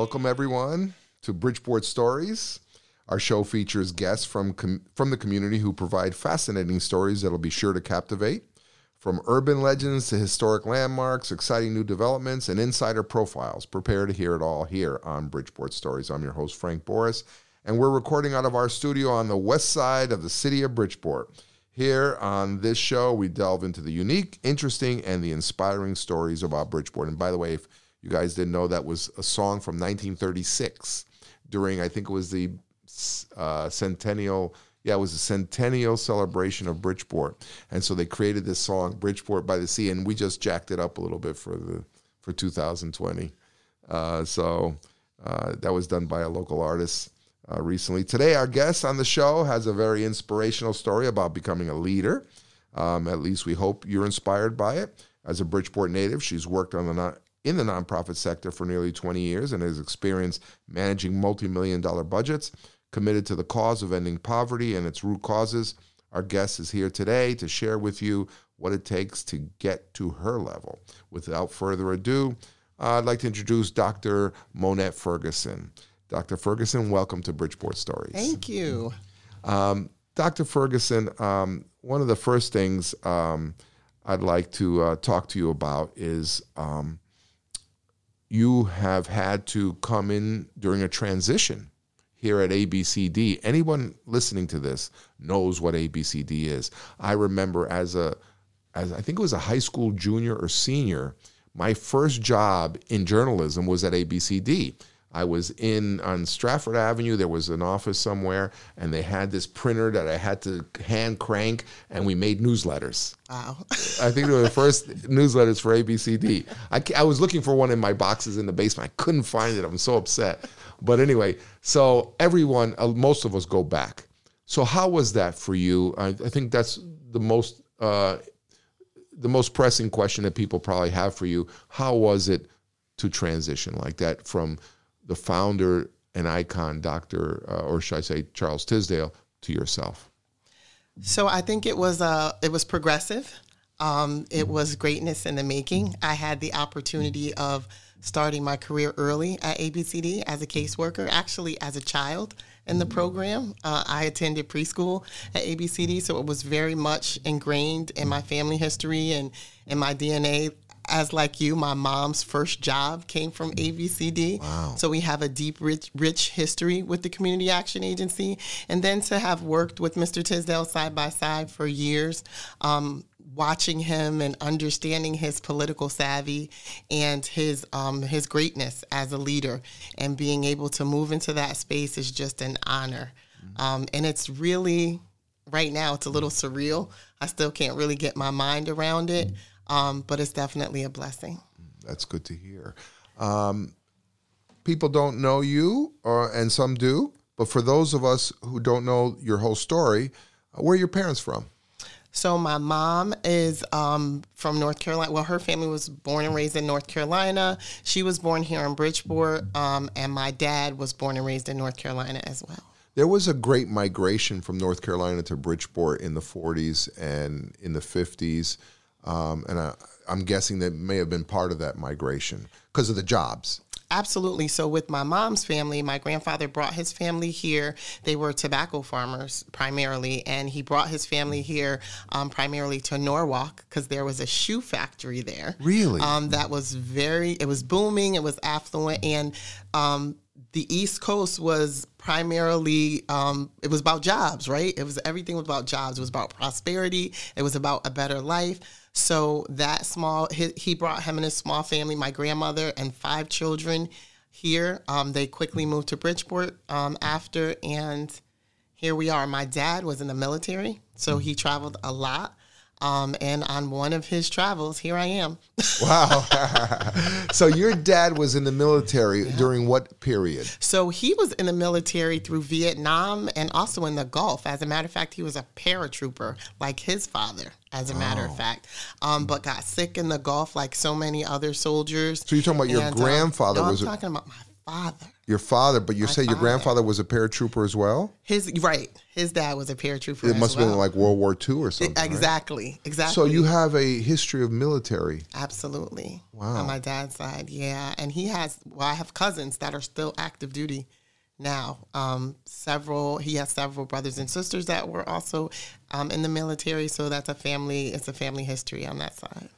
Welcome, everyone, to Bridgeport Stories. Our show features guests from, com- from the community who provide fascinating stories that'll be sure to captivate. From urban legends to historic landmarks, exciting new developments, and insider profiles, prepare to hear it all here on Bridgeport Stories. I'm your host, Frank Boris, and we're recording out of our studio on the west side of the city of Bridgeport. Here on this show, we delve into the unique, interesting, and the inspiring stories about Bridgeport. And by the way, if you guys didn't know, that was a song from 1936 during, I think it was the uh, centennial. Yeah, it was a centennial celebration of Bridgeport, and so they created this song, "Bridgeport by the Sea," and we just jacked it up a little bit for the for 2020. Uh, so uh, that was done by a local artist uh, recently. Today, our guest on the show has a very inspirational story about becoming a leader. Um, at least we hope you're inspired by it. As a Bridgeport native, she's worked on the in the nonprofit sector for nearly 20 years and has experience managing multi million dollar budgets, committed to the cause of ending poverty and its root causes. Our guest is here today to share with you what it takes to get to her level. Without further ado, uh, I'd like to introduce Dr. Monette Ferguson. Dr. Ferguson, welcome to Bridgeport Stories. Thank you. Um, Dr. Ferguson, um, one of the first things um, I'd like to uh, talk to you about is um, you have had to come in during a transition here at ABCD. Anyone listening to this knows what ABCD is. I remember as a as I think it was a high school junior or senior, my first job in journalism was at ABCD. I was in on Stratford Avenue. There was an office somewhere, and they had this printer that I had to hand crank, and we made newsletters. Wow. I think they were the first newsletters for ABCD. I, I was looking for one in my boxes in the basement. I couldn't find it. I'm so upset. But anyway, so everyone, uh, most of us go back. So how was that for you? I, I think that's the most uh, the most pressing question that people probably have for you. How was it to transition like that from the founder and icon, Dr. Uh, or should I say Charles Tisdale, to yourself? So I think it was uh, it was progressive. Um, it was greatness in the making. I had the opportunity of starting my career early at ABCD as a caseworker, actually as a child in the program. Uh, I attended preschool at ABCD, so it was very much ingrained in my family history and in my DNA as like you, my mom's first job came from ABCD. Wow. So we have a deep, rich, rich history with the Community Action Agency. And then to have worked with Mr. Tisdale side by side for years, um, watching him and understanding his political savvy and his um, his greatness as a leader and being able to move into that space is just an honor. Mm-hmm. Um, and it's really right now it's a little surreal. I still can't really get my mind around it. Mm-hmm um, but it's definitely a blessing. That's good to hear. Um, people don't know you, or, and some do, but for those of us who don't know your whole story, uh, where are your parents from? So my mom is um, from North Carolina. Well, her family was born and raised in North Carolina. She was born here in Bridgeport, um, and my dad was born and raised in North Carolina as well. There was a great migration from North Carolina to Bridgeport in the 40s and in the 50s. Um, and I, I'm guessing that may have been part of that migration because of the jobs. Absolutely. So, with my mom's family, my grandfather brought his family here. They were tobacco farmers primarily, and he brought his family here um, primarily to Norwalk because there was a shoe factory there. Really? Um, that was very, it was booming, it was affluent, and um, the East Coast was primarily um, it was about jobs, right? It was everything was about jobs. It was about prosperity. It was about a better life. So that small, he, he brought him and his small family, my grandmother and five children here. Um, they quickly moved to Bridgeport um, after, and here we are. My dad was in the military, so he traveled a lot. Um, and on one of his travels, here I am. wow. so your dad was in the military yeah. during what period? So he was in the military through Vietnam and also in the Gulf. As a matter of fact, he was a paratrooper like his father, as a matter of fact, um, but got sick in the Gulf like so many other soldiers. So you're talking about your and, grandfather uh, no, was I'm talking about my father. Your father, but you say your grandfather was a paratrooper as well. His right. His dad was a paratrooper. It must have been like World War II or something. right? exactly. Exactly. So you have a history of military. Absolutely. Wow. On my dad's side, yeah. And he has, well, I have cousins that are still active duty now. Um, several, he has several brothers and sisters that were also um, in the military. So that's a family, it's a family history on that side.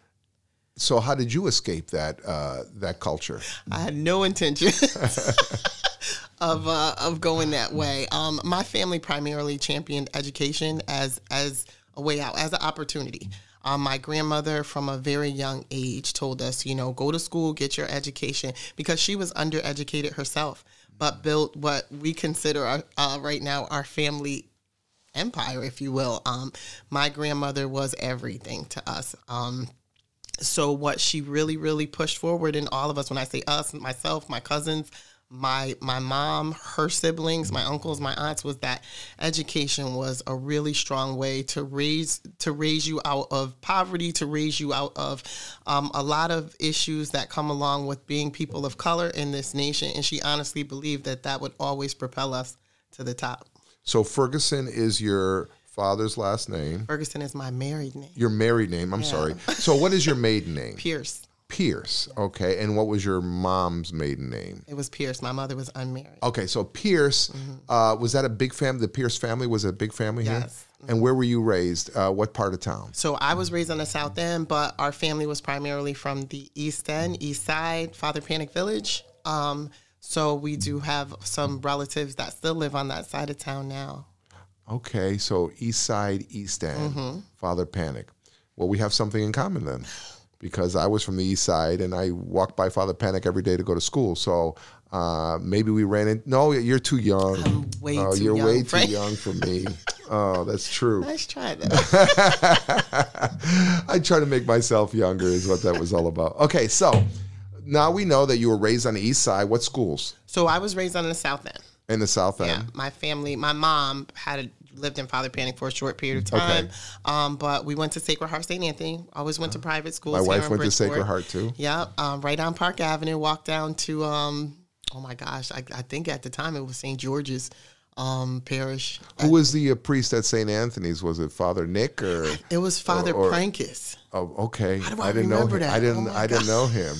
So how did you escape that uh, that culture? I had no intention of uh, of going that way. Um, my family primarily championed education as as a way out, as an opportunity. Um, my grandmother, from a very young age, told us, you know, go to school, get your education, because she was undereducated herself, but built what we consider our, uh, right now our family empire, if you will. Um, my grandmother was everything to us. Um, so what she really really pushed forward in all of us when i say us myself my cousins my my mom her siblings my uncles my aunts was that education was a really strong way to raise to raise you out of poverty to raise you out of um, a lot of issues that come along with being people of color in this nation. And she honestly believed that that would always propel us to the top. So Ferguson is your father's last name. ferguson is my married name Your married name. I'm sorry. So what is your maiden name? pierce Pierce. Okay. And what was your mom's maiden name? it was pierce my mother was unmarried Okay. So Pierce, uh, was that a big family? The Pierce family was a big family here. Yes. And where were you raised? Uh, what part of town? So I was raised on the South End, but our family was primarily from the East End, East Side, Father Panik Village. Um, so we do have some relatives that still live on that side of town now. Okay. So East Side, East End, Father Panik. Well, we have something in common then. Because I was from the east side and I walked by Father Panik every day to go to school. So uh, maybe we ran in. No, you're too young. I'm way oh, too you're young, way too young for me. oh, that's true. Let's try that. I try to make myself younger, is what that was all about. Okay, so now we know that you were raised on the east side. What schools? so I was raised on the South End. In the south end. Yeah, my family, my mom had a, lived in Father Panik for a short period of time. Um, but we went to Sacred Heart St. Anthony. Always went to private schools. My wife went to Sacred Heart too. Yeah, um, right on Park Avenue. Walked down to um, oh my gosh, I, I think at the time it was St. George's um, Parish. Who was the uh, priest at St. Anthony's? Was it Father Nick or? It was Father or- Prankus. Oh, okay. How do I didn't know remember him. that? I didn't. Oh I didn't know him.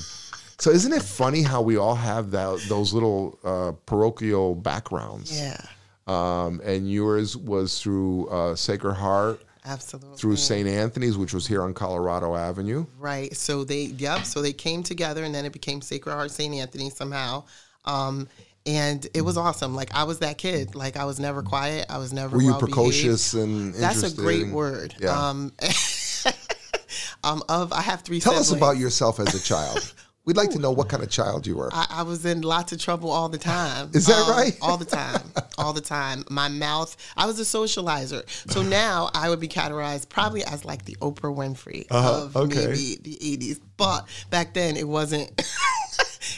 So isn't it funny how we all have that those little uh, parochial backgrounds? Yeah, Um, and yours was through uh, Sacred Heart, absolutely. through St. Anthony's, which was here on Colorado Avenue. Right. So they, yep. So they came together, and then it became Sacred Heart St. Anthony somehow. Um, and it was awesome. Like I was that kid. Like I was never quiet. I was never. Were you behaved. precocious and That's a great word. Yeah. Um, um, of I have three. Tell us about yourself as a child. We'd like to know what kind of child you were. I, I was in lots of trouble all the time. Is that right? All the time. All the time. My mouth, I was a socializer. So now I would be categorized probably as like the Oprah Winfrey of Uh-huh, okay. maybe the 80s. But back then it wasn't.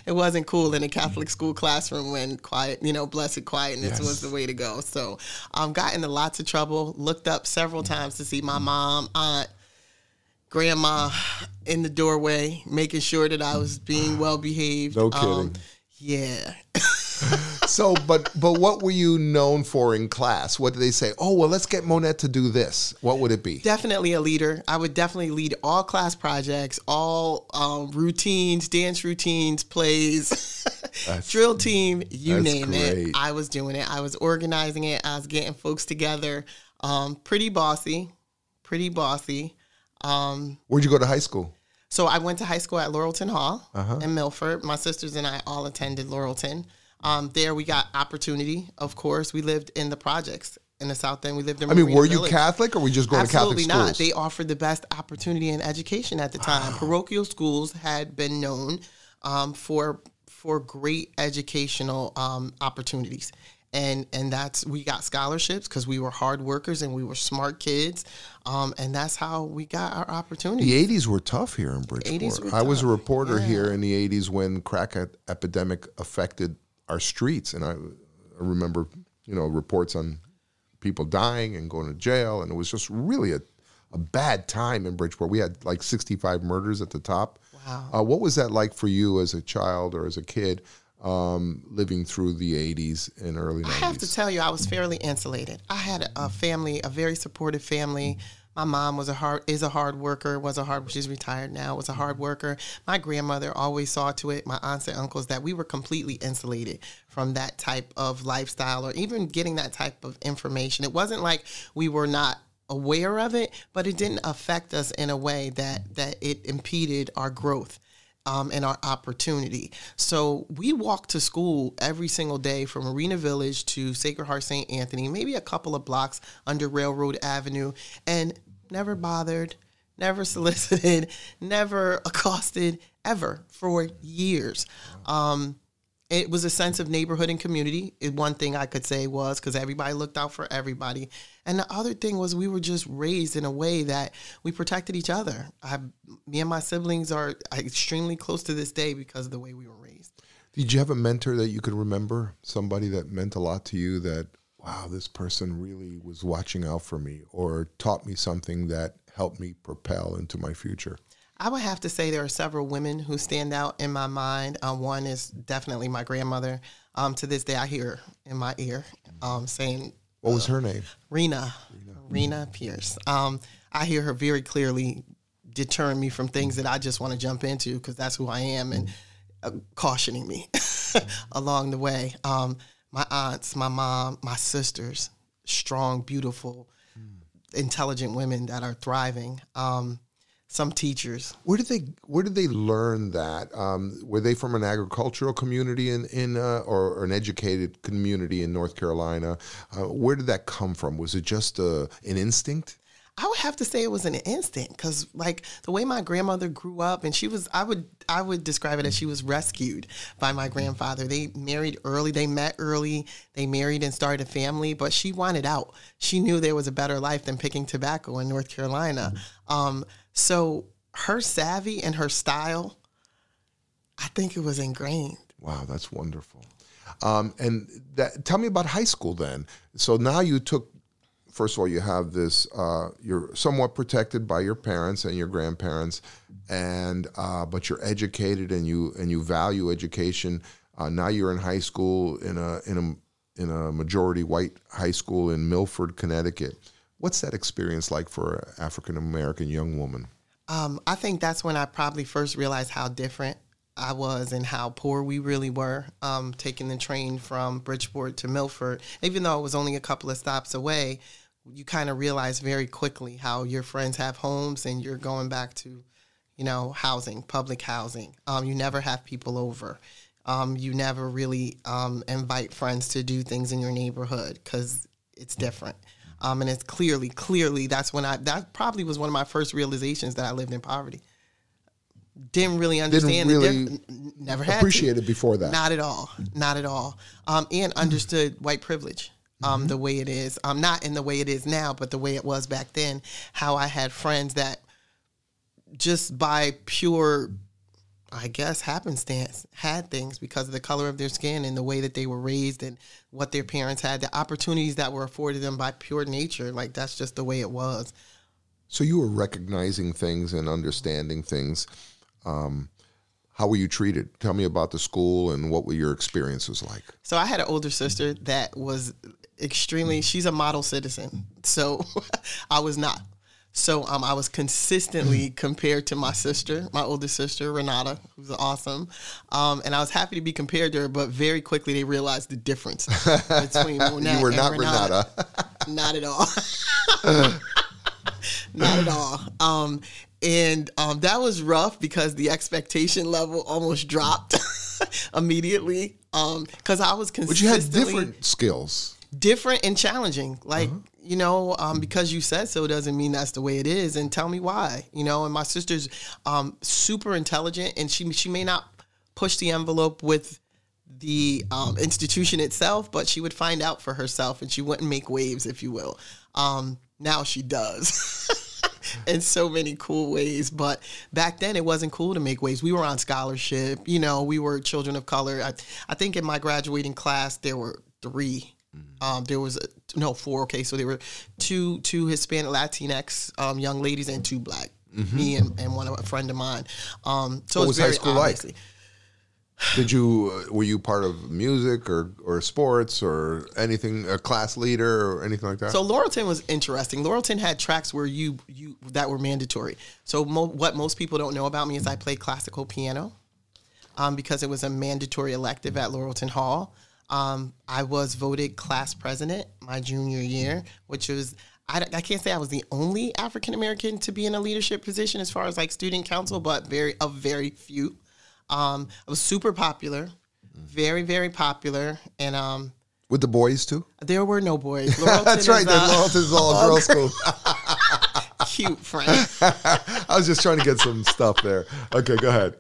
It wasn't cool in a Catholic school classroom when quiet, you know, blessed quietness Yes. was the way to go. So, um, got into lots of trouble. Looked up several times to see my mom, aunt, grandma in the doorway, making sure that I was being well behaved. No kidding. yeah. So, but but what were you known for in class? What did they say? Oh, well, let's get Monette to do this. What would it be? definitely a leader. I would definitely lead all class projects, all um, routines, dance routines, plays, drill team, you name great. it. I was doing it. I was organizing it. I was getting folks together. Um, pretty bossy, pretty bossy. Um, Where'd you go to high school? So I went to high school at Laurelton Hall Uh-huh. in Milford. My sisters and I all attended Laurelton. Um, there we got opportunity. Of course, we lived in the projects in the South End. We lived in. I mean, Marina were you Village. Catholic or were you just going Absolutely to Catholic not. schools? Absolutely not. They offered the best opportunity in education at the time. Parochial schools had been known um, for for great educational um, opportunities, and and that's we got scholarships because we were hard workers and we were smart kids, um, and that's how we got our opportunity. the 80s were tough here in Bridgeport. 80s were I was a reporter here in the 80s when crack epidemic affected our streets. And I, I remember, you know, reports on people dying and going to jail. And it was just really a, a bad time in Bridgeport. We had like 65 murders at the top. Wow. Uh, what was that like for you as a child or as a kid? Um, living through the 80s and early 90s? I have to tell you, I was fairly insulated. I had a, family, a very supportive family. My mom was a hard is a hard worker. Was a hard. She's retired now. Was a hard worker. My grandmother always saw to it. My aunts and uncles that we were completely insulated from that type of lifestyle or even getting that type of information. It wasn't like we were not aware of it, but it didn't affect us in a way that that it impeded our growth. Um, and our opportunity. So we walked to school every single day from Marina Village to Sacred Heart St. Anthony, maybe a couple of blocks under Railroad Avenue, and never bothered, never solicited, never accosted ever for years. Um, it was a sense of neighborhood and community. It, one thing I could say was because everybody looked out for everybody, and the other thing was we were just raised in a way that we protected each other. I, me and my siblings are extremely close to this day because of the way we were raised. Did you have a mentor that you could remember? Somebody that meant a lot to you that wow, this person really was watching out for me or taught me something that helped me propel into my future? I would have to say there are several women who stand out in my mind. Um, one is definitely my grandmother. Um, to this day, I hear in my ear um, saying, "What was her name?" Rena. Rena, Rena Pierce. Um, I hear her very clearly deterring me from things that I just want to jump into because that's who I am, and uh, cautioning me along the way. Um, my aunts, my mom, my sisters, strong, beautiful, mm. intelligent women that are thriving. Um, some teachers. Where did they Where did they learn that? Um, were they from an agricultural community in in uh, or, or, an educated community in North Carolina? Uh, where did that come from? Was it just uh, an instinct? I would have to say it was an instinct because like the way my grandmother grew up and she was I would I would describe it as she was rescued by my grandfather. They married early, they met early, they married and started a family, but she wanted out. She knew there was a better life than picking tobacco in North Carolina. Um, so her savvy and her style, I think it was ingrained. Wow, that's wonderful. Um, and that, tell me about high school then. So now you took first of all, you have this. Uh, you're somewhat protected by your parents and your grandparents, and uh, but you're educated and you and you value education. Uh, now you're in high school in a in a in a majority white high school in Milford, Connecticut. What's that experience like for an African American young woman? Um, I think that's when I probably first realized how different I was and how poor we really were. Um, taking the train from Bridgeport to Milford, even though it was only a couple of stops away, you kind of realize very quickly how your friends have homes and you're going back to, you know, housing, public housing. Um, you never have people over. Um, you never really um, invite friends to do things in your neighborhood because it's different. Um, and it's clearly, clearly, that's when I, that probably was one of my first realizations that I lived in poverty. Didn't really understand Didn't really diff- never had appreciate it before that. Not at all. Not at all. Um, and understood white privilege um, mm-hmm. the way it is. Um, not in the way it is now, but the way it was back then. How I had friends that just by pure, I guess, happenstance had things because of the color of their skin and the way that they were raised and what their parents had, the opportunities that were afforded them by pure nature. Like that's just the way it was. So you were recognizing things and understanding things. Um, how were you treated? Tell me about the school and what were your experiences like? So I had an older sister that was extremely she's a model citizen so i was not so um, i was consistently compared to my sister my older sister renata who's awesome um, and i was happy to be compared to her but very quickly they realized the difference between Monette you were not renata, renata. not at all not at all um, and um, that was rough because the expectation level almost dropped immediately because um, I was consistently. But you had different skills different and challenging. Like, uh-huh. You know, um, because you said so doesn't mean that's the way it is. And tell me why, you know, and my sister's um, super intelligent and she, she may not push the envelope with the um, institution itself, but she would find out for herself and she wouldn't make waves, if you will. Um, now she does. in so many cool ways. But back then, it wasn't cool to make waves. We were on scholarship. You know, we were children of color. I, I think in my graduating class, there were three. Um, there was a, no four. Okay, so there were two two Hispanic Latinx um, young ladies and two black. Mm-hmm. Me and, and one of, a friend of mine. Um, so what was, high school like? Did you uh, were you part of music or or sports or anything a class leader or anything like that? So Laurelton was interesting. Laurelton had tracks where you you that were mandatory. So mo- what most people don't know about me is I played classical piano, um, because it was a mandatory elective at Laurelton Hall. Um, I was voted class president my junior year, which was I, I can't say I was the only African American to be in a leadership position as far as like student council, but very a very few. Um, I was super popular, very very popular, and um, With the boys too? there were no boys. Laurelton That's right. is, uh, Laurelton's all a girls' school. cute friend. I was just trying to get some stuff there. Okay, go ahead.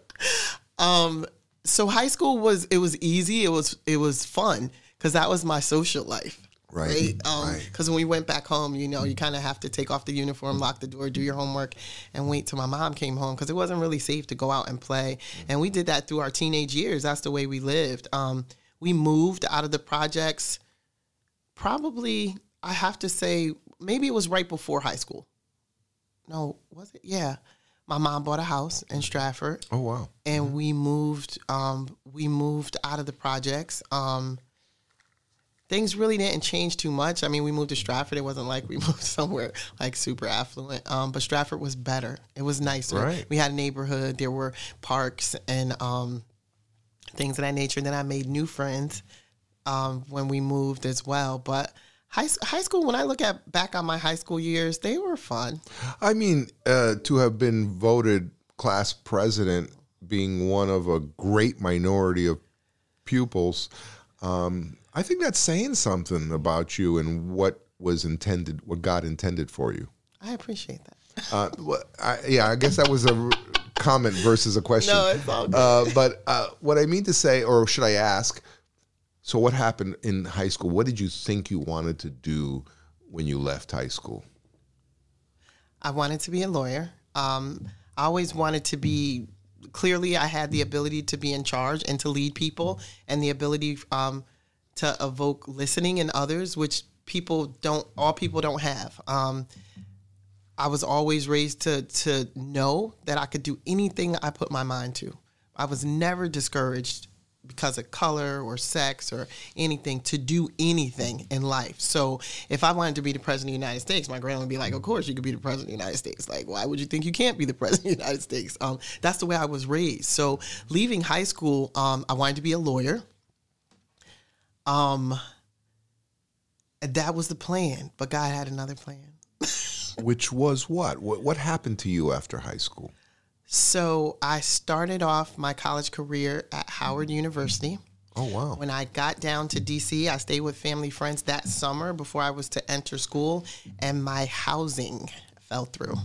So high school was it was easy. It was it was fun because that was my social life. Right, Um, right. Because when we went back home, you know, you kind of have to take off the uniform, lock the door, do your homework, and wait till my mom came home because it wasn't really safe to go out and play. And we did that through our teenage years. That's the way we lived. Um, we moved out of the projects. Probably, I have to say, maybe it was right before high school. No, was it? Yeah. My mom bought a house in Stratford. Oh wow. and we moved um, we moved out of the projects. Um, things really didn't change too much. I mean we moved to stratford. It wasn't like we moved somewhere like super affluent. Um, but stratford was better. It was nicer. Right. we had a neighborhood. There were parks and um, things of that nature. And then i made new friends um, when we moved as well. But high, high school when i look at back on my high school years they were fun I mean, uh, to have been voted class president, being one of a great minority of pupils, um, I think that's saying something about you and what was intended, what God intended for you. i appreciate that Uh, wh- I, yeah, I guess that was a comment versus a question. No, it's all good. Uh, but uh, what I mean to say, or should I ask? So, what happened in high school? What did you think you wanted to do when you left high school? I wanted to be a lawyer. Um, I always wanted to be. Clearly, I had the ability to be in charge and to lead people, and the ability um, to evoke listening in others, which people don't. All people don't have. Um, I was always raised to to know that I could do anything I put my mind to. I was never discouraged because of color or sex or anything to do anything in life. So if I wanted to be the president of the United States, my grandma would be like, "Of course you could be the president of the United States. Like, why would you think you can't be the president of the United States?" Um, that's the way I was raised. So leaving high school, um, I wanted to be a lawyer. Um, that was the plan, but God had another plan. Which was what? What, what happened to you after high school? So I started off my college career at Howard University. Oh, wow. When I got down to DC, I stayed with family friends that summer before I was to enter school, and my housing fell through.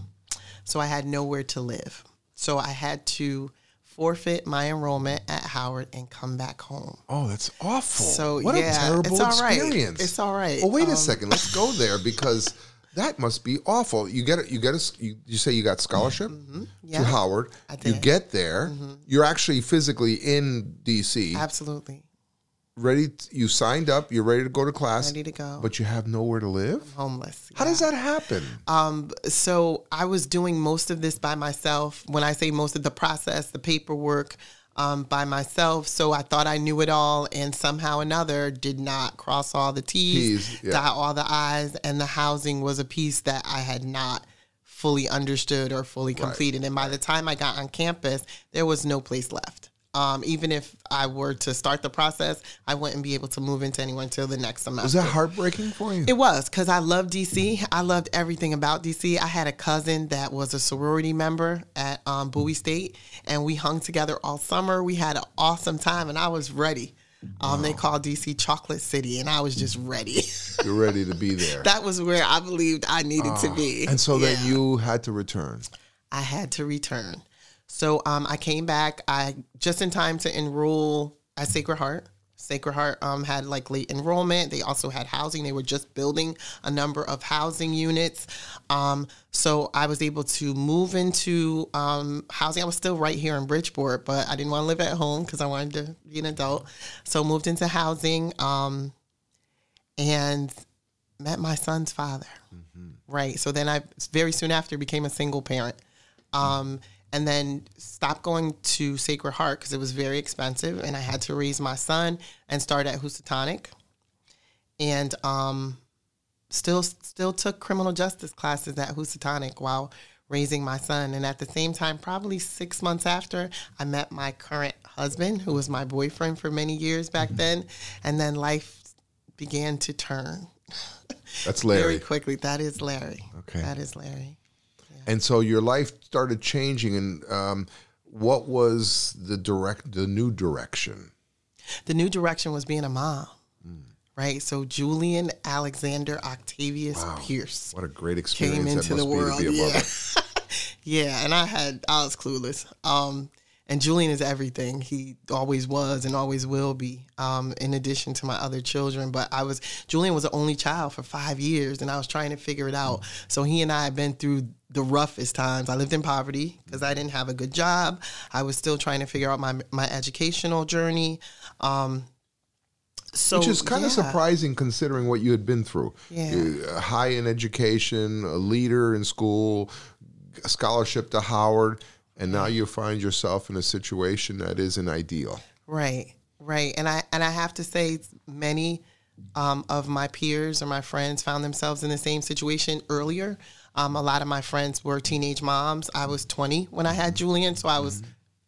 So I had nowhere to live. So I had to forfeit my enrollment at Howard and come back home. Oh, that's awful. So, what yeah, a terrible it's all right. experience. It's all right. Well, wait a Um, second. Let's go there because that must be awful. You get it. You get a. You, you say you got scholarship Mm-hmm. Yeah, to Howard. I You did. Mm-hmm. get there. You're actually physically in DC. Absolutely. Ready. t- you signed up. You're ready to go to class. Ready to go. But you have nowhere to live. Homeless. How does that happen? Um, so I was doing most of this by myself. When I say most of the process, the paperwork, um, by myself. So I thought I knew it all, and somehow another did not cross all the T's, T's, yeah. dot all the I's, and the housing was a piece that I had not fully understood or fully completed. And by the time I got on campus, there was no place left. Um, even if I were to start the process, I wouldn't be able to move into anyone until the next semester. Was that heartbreaking for you? It was because I loved DC. I loved everything about DC. I had a cousin that was a sorority member at um, Bowie State, and we hung together all summer. We had an awesome time, and I was ready. Um, They called DC Chocolate City, and I was just ready. You're ready to be there. that was where I believed I needed to be. and so then you had to return. I had to return. So um, I came back. I just in time to enroll at Sacred Heart. Sacred Heart um, had like late enrollment. They also had housing. They were just building a number of housing units. Um, so I was able to move into um, housing. I was still right here in Bridgeport, but I didn't want to live at home because I wanted to be an adult. So moved into housing um, and met my son's father. Right. So then I very soon after became a single parent. Um, and then stopped going to Sacred Heart because it was very expensive, and I had to raise my son and start at Housatonic, and um, still still took criminal justice classes at Housatonic while raising my son. And at the same time, probably six months after, I met my current husband, who was my boyfriend for many years back then, and then life began to turn. That's Larry. Very quickly. That is Larry. Okay. That is Larry. And so your life started changing. And um, what was the direct, the new direction? The new direction was being a mom. Hmm. Right, so Julian Alexander Octavius Wow. Pierce What a great experience came into the world. to be a Yeah, yeah, and I had I was clueless. Um, and Julian is everything. He always was and always will be. Um, in addition to my other children, but I was Julian was the only child for five years, and I was trying to figure it out. So he and I have been through the roughest times. I lived in poverty because I didn't have a good job. I was still trying to figure out my my educational journey. Um, so Which is kind of surprising considering what you had been through. Yeah. Uh, high in education, a leader in school, a scholarship to Howard, and now you find yourself in a situation that isn't ideal. Right, right, and I and I have to say, many um, of my peers or my friends found themselves in the same situation earlier. Um, a lot of my friends were teenage moms. I was 20 when I had Julian, so I was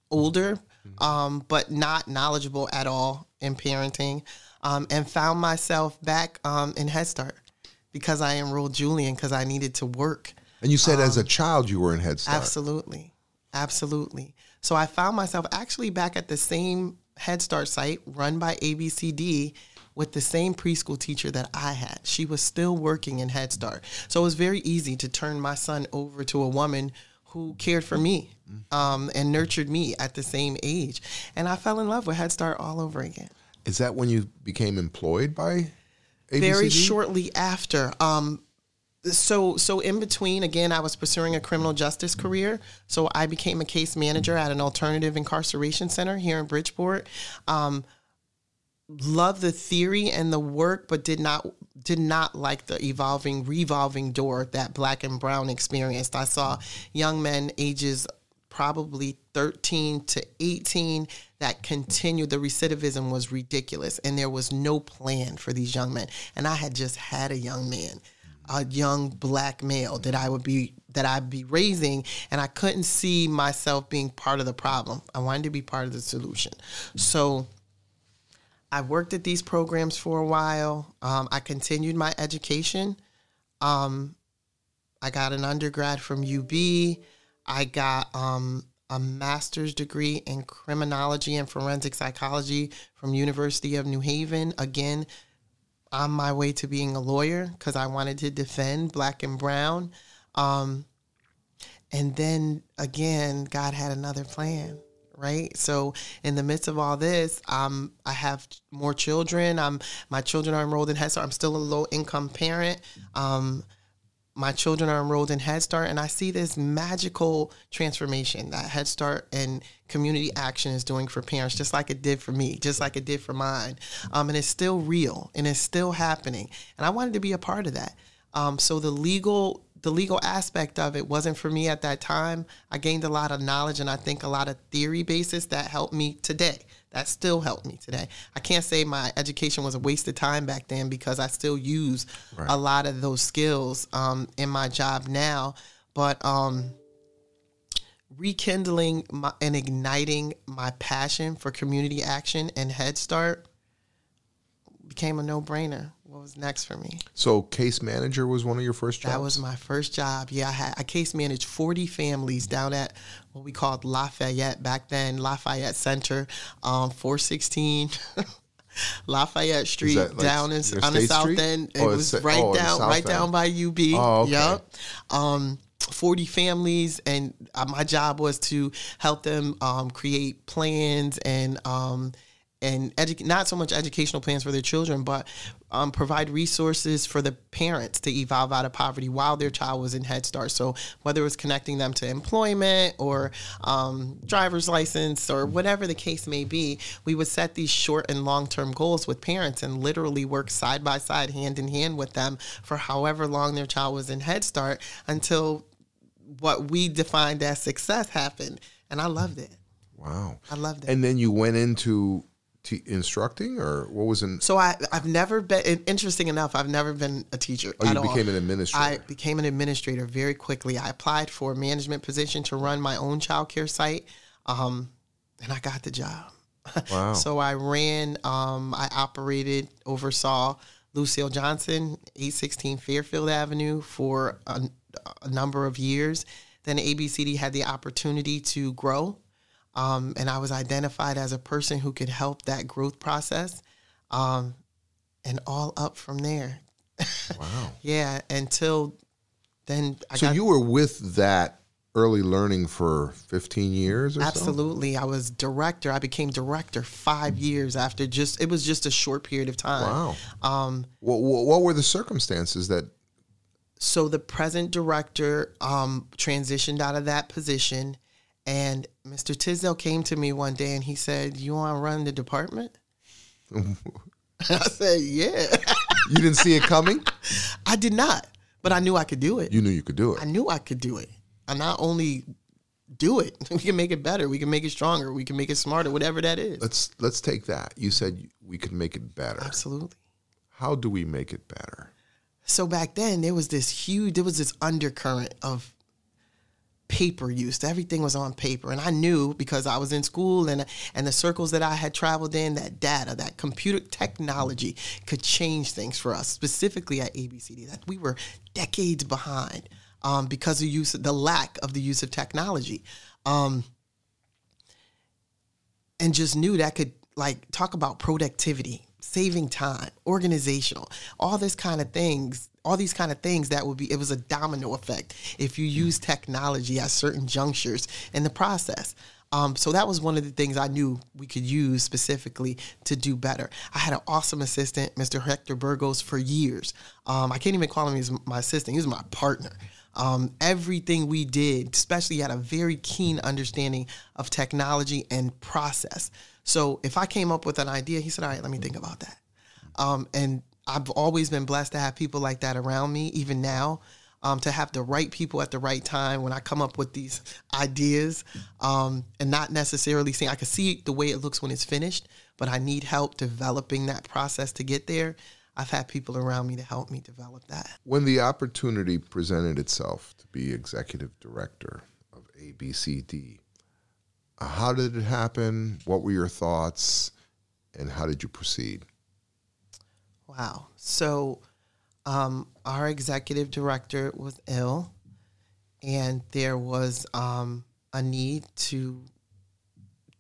older, um, but not knowledgeable at all in parenting, um, and found myself back um, in Head Start because I enrolled Julian because I needed to work. And you said as Um, a child you were in Head Start. Absolutely. Absolutely. So I found myself actually back at the same Head Start site run by ABCD with the same preschool teacher that I had. She was still working in Head Start. So it was very easy to turn my son over to a woman who cared for me um, and nurtured me at the same age. And I fell in love with Head Start all over again. Is that when you became employed by ABCD? very shortly after um so so in between again i was pursuing a criminal justice career. So i became a case manager at an alternative incarceration center here in bridgeport. Um loved the theory and the work but did not did not like the evolving revolving door that black and brown experienced. I saw young men ages probably 13 to 18 that continued the recidivism was ridiculous and there was no plan for these young men. And i had just had a young man a young black male that i would be that i'd be raising and i couldn't see myself being part of the problem i wanted to be part of the solution so I worked at these programs for a while. Um, I continued my education. Um, I got an undergrad from UB. I got um, a master's degree in criminology and forensic psychology from University of New Haven. Again, on my way to being a lawyer because I wanted to defend black and brown. Um, and then again, God had another plan, right? So in the midst of all this, um, I have more children. Um, my children are enrolled in Head. I'm still a low income parent. Um, my children are enrolled in Head Start, and I see this magical transformation that Head Start and community action is doing for parents, just like it did for me, just like it did for mine. Um, and it's still real and it's still happening. And I wanted to be a part of that. Um, so the legal the legal aspect of it wasn't for me at that time. I gained a lot of knowledge and I think a lot of theory basis that helped me today. That still helped me today. I can't say my education was a waste of time back then because I still use a lot of those skills um, in my job now. But um, rekindling my, and igniting my passion for community action and Head Start became a no brainer. What was next for me? So case manager was one of your first jobs? That was my first job. Yeah, I had I case managed 40 families down at what we called Lafayette back then, Lafayette Center, um, 416 Lafayette Street like, down in, on the south Street? end. It Oh, was right oh, down right end. down by UB. Oh, okay. Yep. Um, 40 families and uh, my job was to help them um, create plans and um, and edu- not so much educational plans for their children, but um, provide resources for the parents to evolve out of poverty while their child was in Head Start. So whether it was connecting them to employment or um, driver's license or whatever the case may be, we would set these short and long term goals with parents and literally work side by side, hand in hand with them for however long their child was in Head Start until what we defined as success happened, and I loved it. Wow. I loved it. And then you went into t- instructing, or what was in? so I, I've never been. Interesting enough, I've never been a teacher. Oh, you all. became an administrator. I became an administrator very quickly. I applied for a management position to run my own childcare site, um, and I got the job. Wow. so I ran, um, I operated, oversaw Lucille Johnson, 816 Fairfield Avenue for a, a number of years. Then ABCD had the opportunity to grow, um, and I was identified as a person who could help that growth process, um, and all up from there. wow. Yeah, until then I So got you were with that early learning for 15 years or so? absolutely. I was director. I became director five years after just it was just a short period of time. Wow. Um, What, what were the circumstances that? so the present director um, transitioned out of that position, and Mr. Tisdale came to me one day and he said, "You want to run the department?" I said, "Yeah." You didn't see it coming? I did not, but I knew I could do it. You knew you could do it. I knew I could do it. I not only do it, we can make it better, we can make it stronger, we can make it smarter, whatever that is. Let's let's take that. You said we could make it better. Absolutely. How do we make it better? So back then there was this huge there was this undercurrent of paper use. Everything was on paper. And I knew because I was in school and and the circles that I had traveled in, that data, that computer technology could change things for us, specifically at ABCD. That we were decades behind um, because of use the lack of the use of technology. Um, and just knew that could like talk about productivity, saving time, organizational, all this kind of things, all these kind of things that would be it was a domino effect if you use technology at certain junctures in the process. Um, so that was one of the things I knew we could use specifically to do better. I had an awesome assistant, Mr. Hector Burgos, for years. Um, I can't even call him as my assistant; he was my partner. Um, everything we did, especially had a very keen understanding of technology and process. So if I came up with an idea, he said, "All right, let me think about that." Um, and I've always been blessed to have people like that around me, even now. Um, to have the right people at the right time when I come up with these ideas, um, and not necessarily seeing I can see the way it looks when it's finished, but I need help developing that process to get there. I've had people around me to help me develop that. When the opportunity presented itself to be executive director of ABCD, uh, how did it happen? What were your thoughts? And how did you proceed? Wow. So, um, our executive director was ill, and there was um, a need to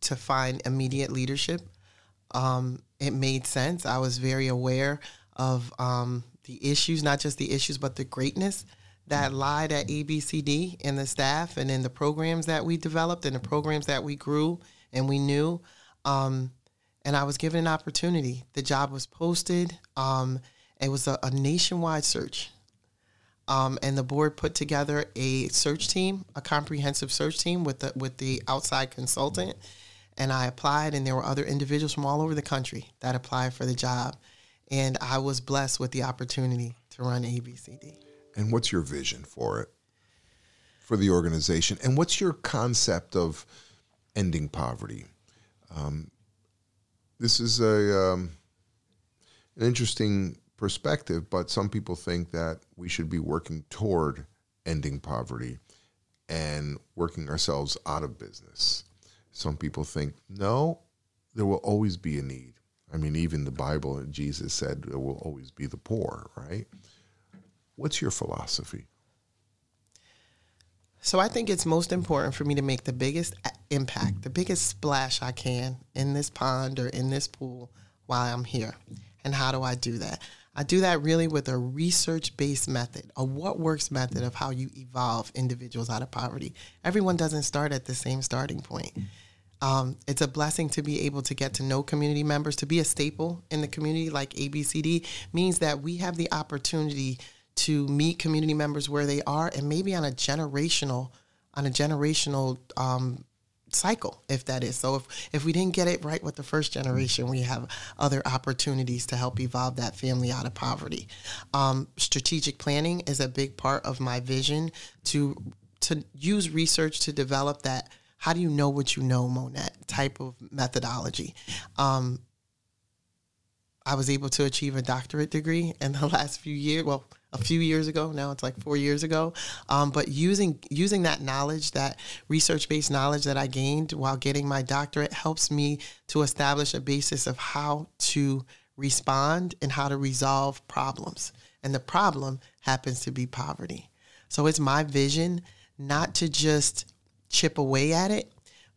to find immediate leadership. Um, it made sense. I was very aware of um, the issues, not just the issues, but the greatness that lied at ABCD and the staff and in the programs that we developed and the programs that we grew and we knew. Um, and I was given an opportunity. The job was posted. Um, it was a, a nationwide search. Um, and the board put together a search team, a comprehensive search team with the with the outside consultant. And I applied, and there were other individuals from all over the country that applied for the job. And I was blessed with the opportunity to run ABCD. And what's your vision for it, for the organization? And what's your concept of ending poverty? Um, this is a um, an interesting perspective, but some people think that we should be working toward ending poverty and working ourselves out of business. Some people think, no, there will always be a need. I mean, even the Bible, Jesus said there will always be the poor, right? What's your philosophy? So I think it's most important for me to make the biggest impact, the biggest splash I can in this pond or in this pool while I'm here. And how do I do that? I do that really with a research based method, a what works method of how you evolve individuals out of poverty. Everyone doesn't start at the same starting point. Um, it's a blessing to be able to get to know community members, to be a staple in the community like ABCD means that we have the opportunity to meet community members where they are and maybe on a generational on a generational um, cycle if that is so if if we didn't get it right with the first generation we have other opportunities to help evolve that family out of poverty um, strategic planning is a big part of my vision to to use research to develop that. How do you know what you know, Monette? Type of methodology. Um, I was able to achieve a doctorate degree in the last few years. Well, a few years ago now it's like four years ago um, but using using that knowledge that research-based knowledge that i gained while getting my doctorate helps me to establish a basis of how to respond and how to resolve problems and the problem happens to be poverty so it's my vision not to just chip away at it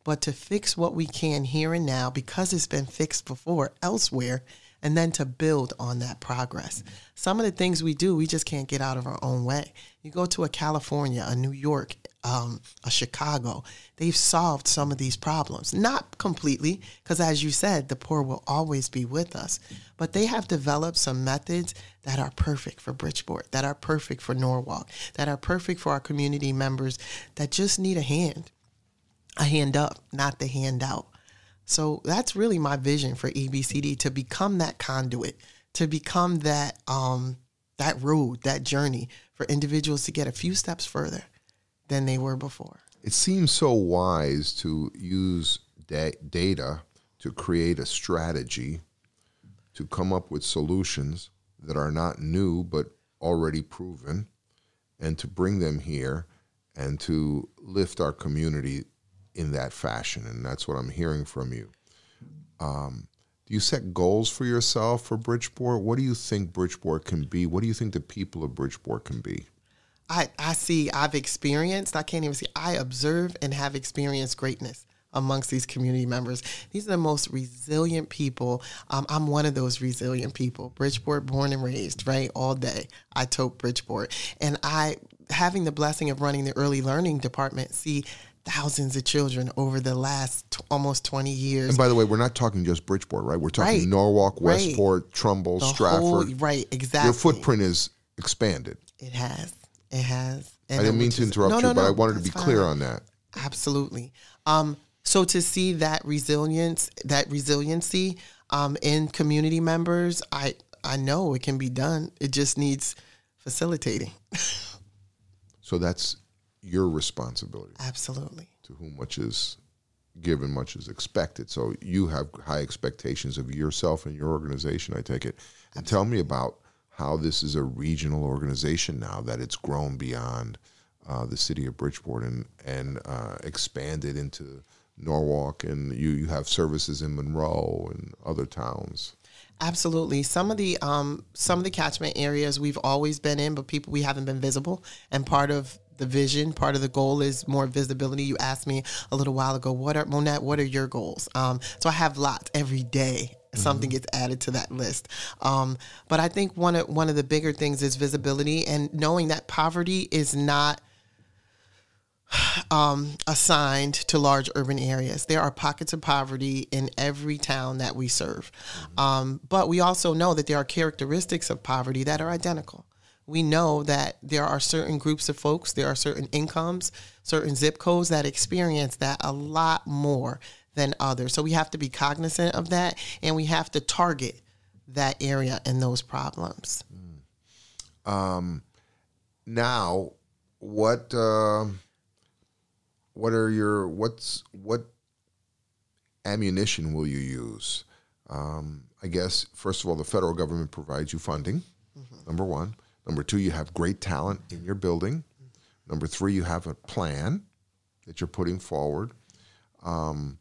but to fix what we can here and now because it's been fixed before elsewhere and then to build on that progress. Some of the things we do, we just can't get out of our own way. You go to a California, a New York, um, a Chicago, they've solved some of these problems. Not completely, because as you said, the poor will always be with us. But they have developed some methods that are perfect for Bridgeport, that are perfect for Norwalk, that are perfect for our community members that just need a hand, a hand up, not the handout. So that's really my vision for ABCD to become that conduit, to become that um, that road, that journey for individuals to get a few steps further than they were before. It seems so wise to use da- data to create a strategy to come up with solutions that are not new but already proven and to bring them here and to lift our community in that fashion, and that's what I'm hearing from you. Um, do you set goals for yourself for Bridgeport? What do you think Bridgeport can be? What do you think the people of Bridgeport can be? I, I see, I've experienced, I can't even see, I observe and have experienced greatness amongst these community members. These are the most resilient people. Um, I'm one of those resilient people. Bridgeport, born and raised, right? All day. I tote Bridgeport. And I, having the blessing of running the early learning department, see thousands of children over the last t- almost 20 years. And by the way, we're not talking just Bridgeport, right? We're talking Right. Norwalk, Right. Westport, Trumbull, The Stratford. whole- right, exactly. Your footprint is expanded. It has. It has. I didn't mean to is- interrupt no, you, no, but I wanted to be that's clear on that. Absolutely. Um, so to see that resilience, that resiliency um, in community members, I I know it can be done. It just needs facilitating. So that's your responsibility. Absolutely. To whom much is given, much is expected. So you have high expectations of yourself and your organization, I take it. And tell me about how this is a regional organization now that it's grown beyond uh, the city of Bridgeport and, and uh, expanded into Norwalk, and you, you have services in Monroe and other towns. Absolutely. Some of the um, some of the catchment areas we've always been in, but people we haven't been visible. And part of the vision, part of the goal is more visibility. You asked me a little while ago, what are Monette? What are your goals? Um, so I have lots every day. Something gets added to that list. Um, but I think one of one of the bigger things is visibility and knowing that poverty is not um, assigned to large urban areas. There are pockets of poverty in every town that we serve. Um, but we also know that there are characteristics of poverty that are identical. We know that there are certain groups of folks, there are certain incomes, certain zip codes that experience that a lot more than others. So we have to be cognizant of that and we have to target that area and those problems. Um, now what uh, what are your what's what ammunition will you use um, i guess first of all the federal government provides you funding number one number two you have great talent in your building. Number three you have a plan that you're putting forward. Um,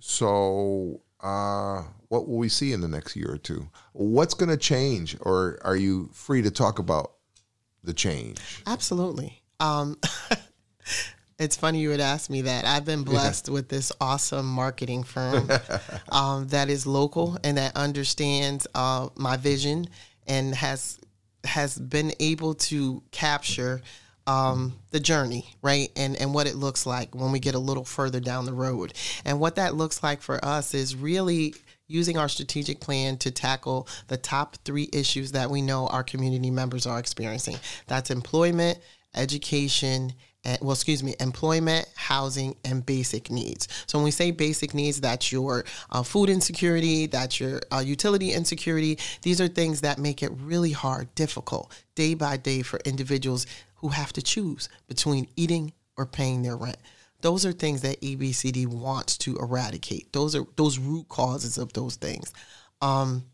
so uh, what will we see in the next year or two? What's going to change or are you free to talk about the change? Absolutely. Um, it's funny you would ask me that. I've been blessed with this awesome marketing firm um, that is local and that understands uh, my vision and has has been able to capture um, the journey, right? And and what it looks like when we get a little further down the road. And what that looks like for us is really using our strategic plan to tackle the top three issues that we know our community members are experiencing. That's employment, education, well, excuse me, employment, housing, and basic needs. So when we say basic needs, that's your uh, food insecurity, that's your uh, utility insecurity. These are things that make it really hard, difficult, day by day for individuals who have to choose between eating or paying their rent. Those are things that ABCD wants to eradicate. Those are those root causes of those things. Um,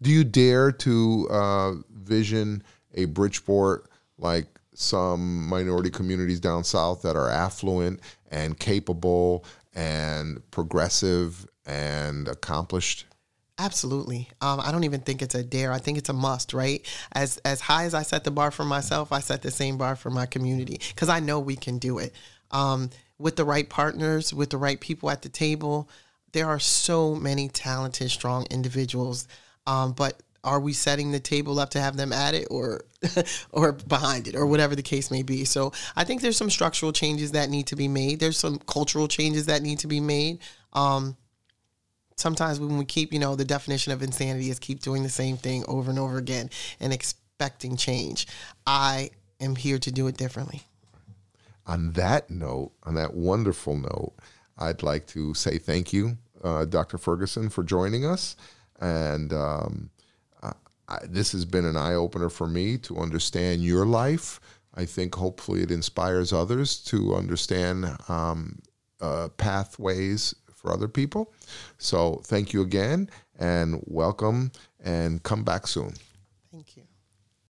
Do you dare to uh, vision a Bridgeport like some minority communities down south that are affluent and capable and progressive and accomplished? Absolutely. Um, I don't even think it's a dare. I think it's a must, right? As as high as I set the bar for myself, I set the same bar for my community because I know we can do it. Um, with the right partners, with the right people at the table, there are so many talented, strong individuals. Um, but are we setting the table up to have them at it or or behind it or whatever the case may be so i think there's some structural changes that need to be made there's some cultural changes that need to be made um, sometimes when we keep you know the definition of insanity is keep doing the same thing over and over again and expecting change i am here to do it differently on that note, on that wonderful note, I'd like to say thank you, uh, Dr. Ferguson, for joining us. And um, I, this has been an eye opener for me to understand your life. I think hopefully it inspires others to understand um, uh, pathways for other people. So thank you again and welcome and come back soon.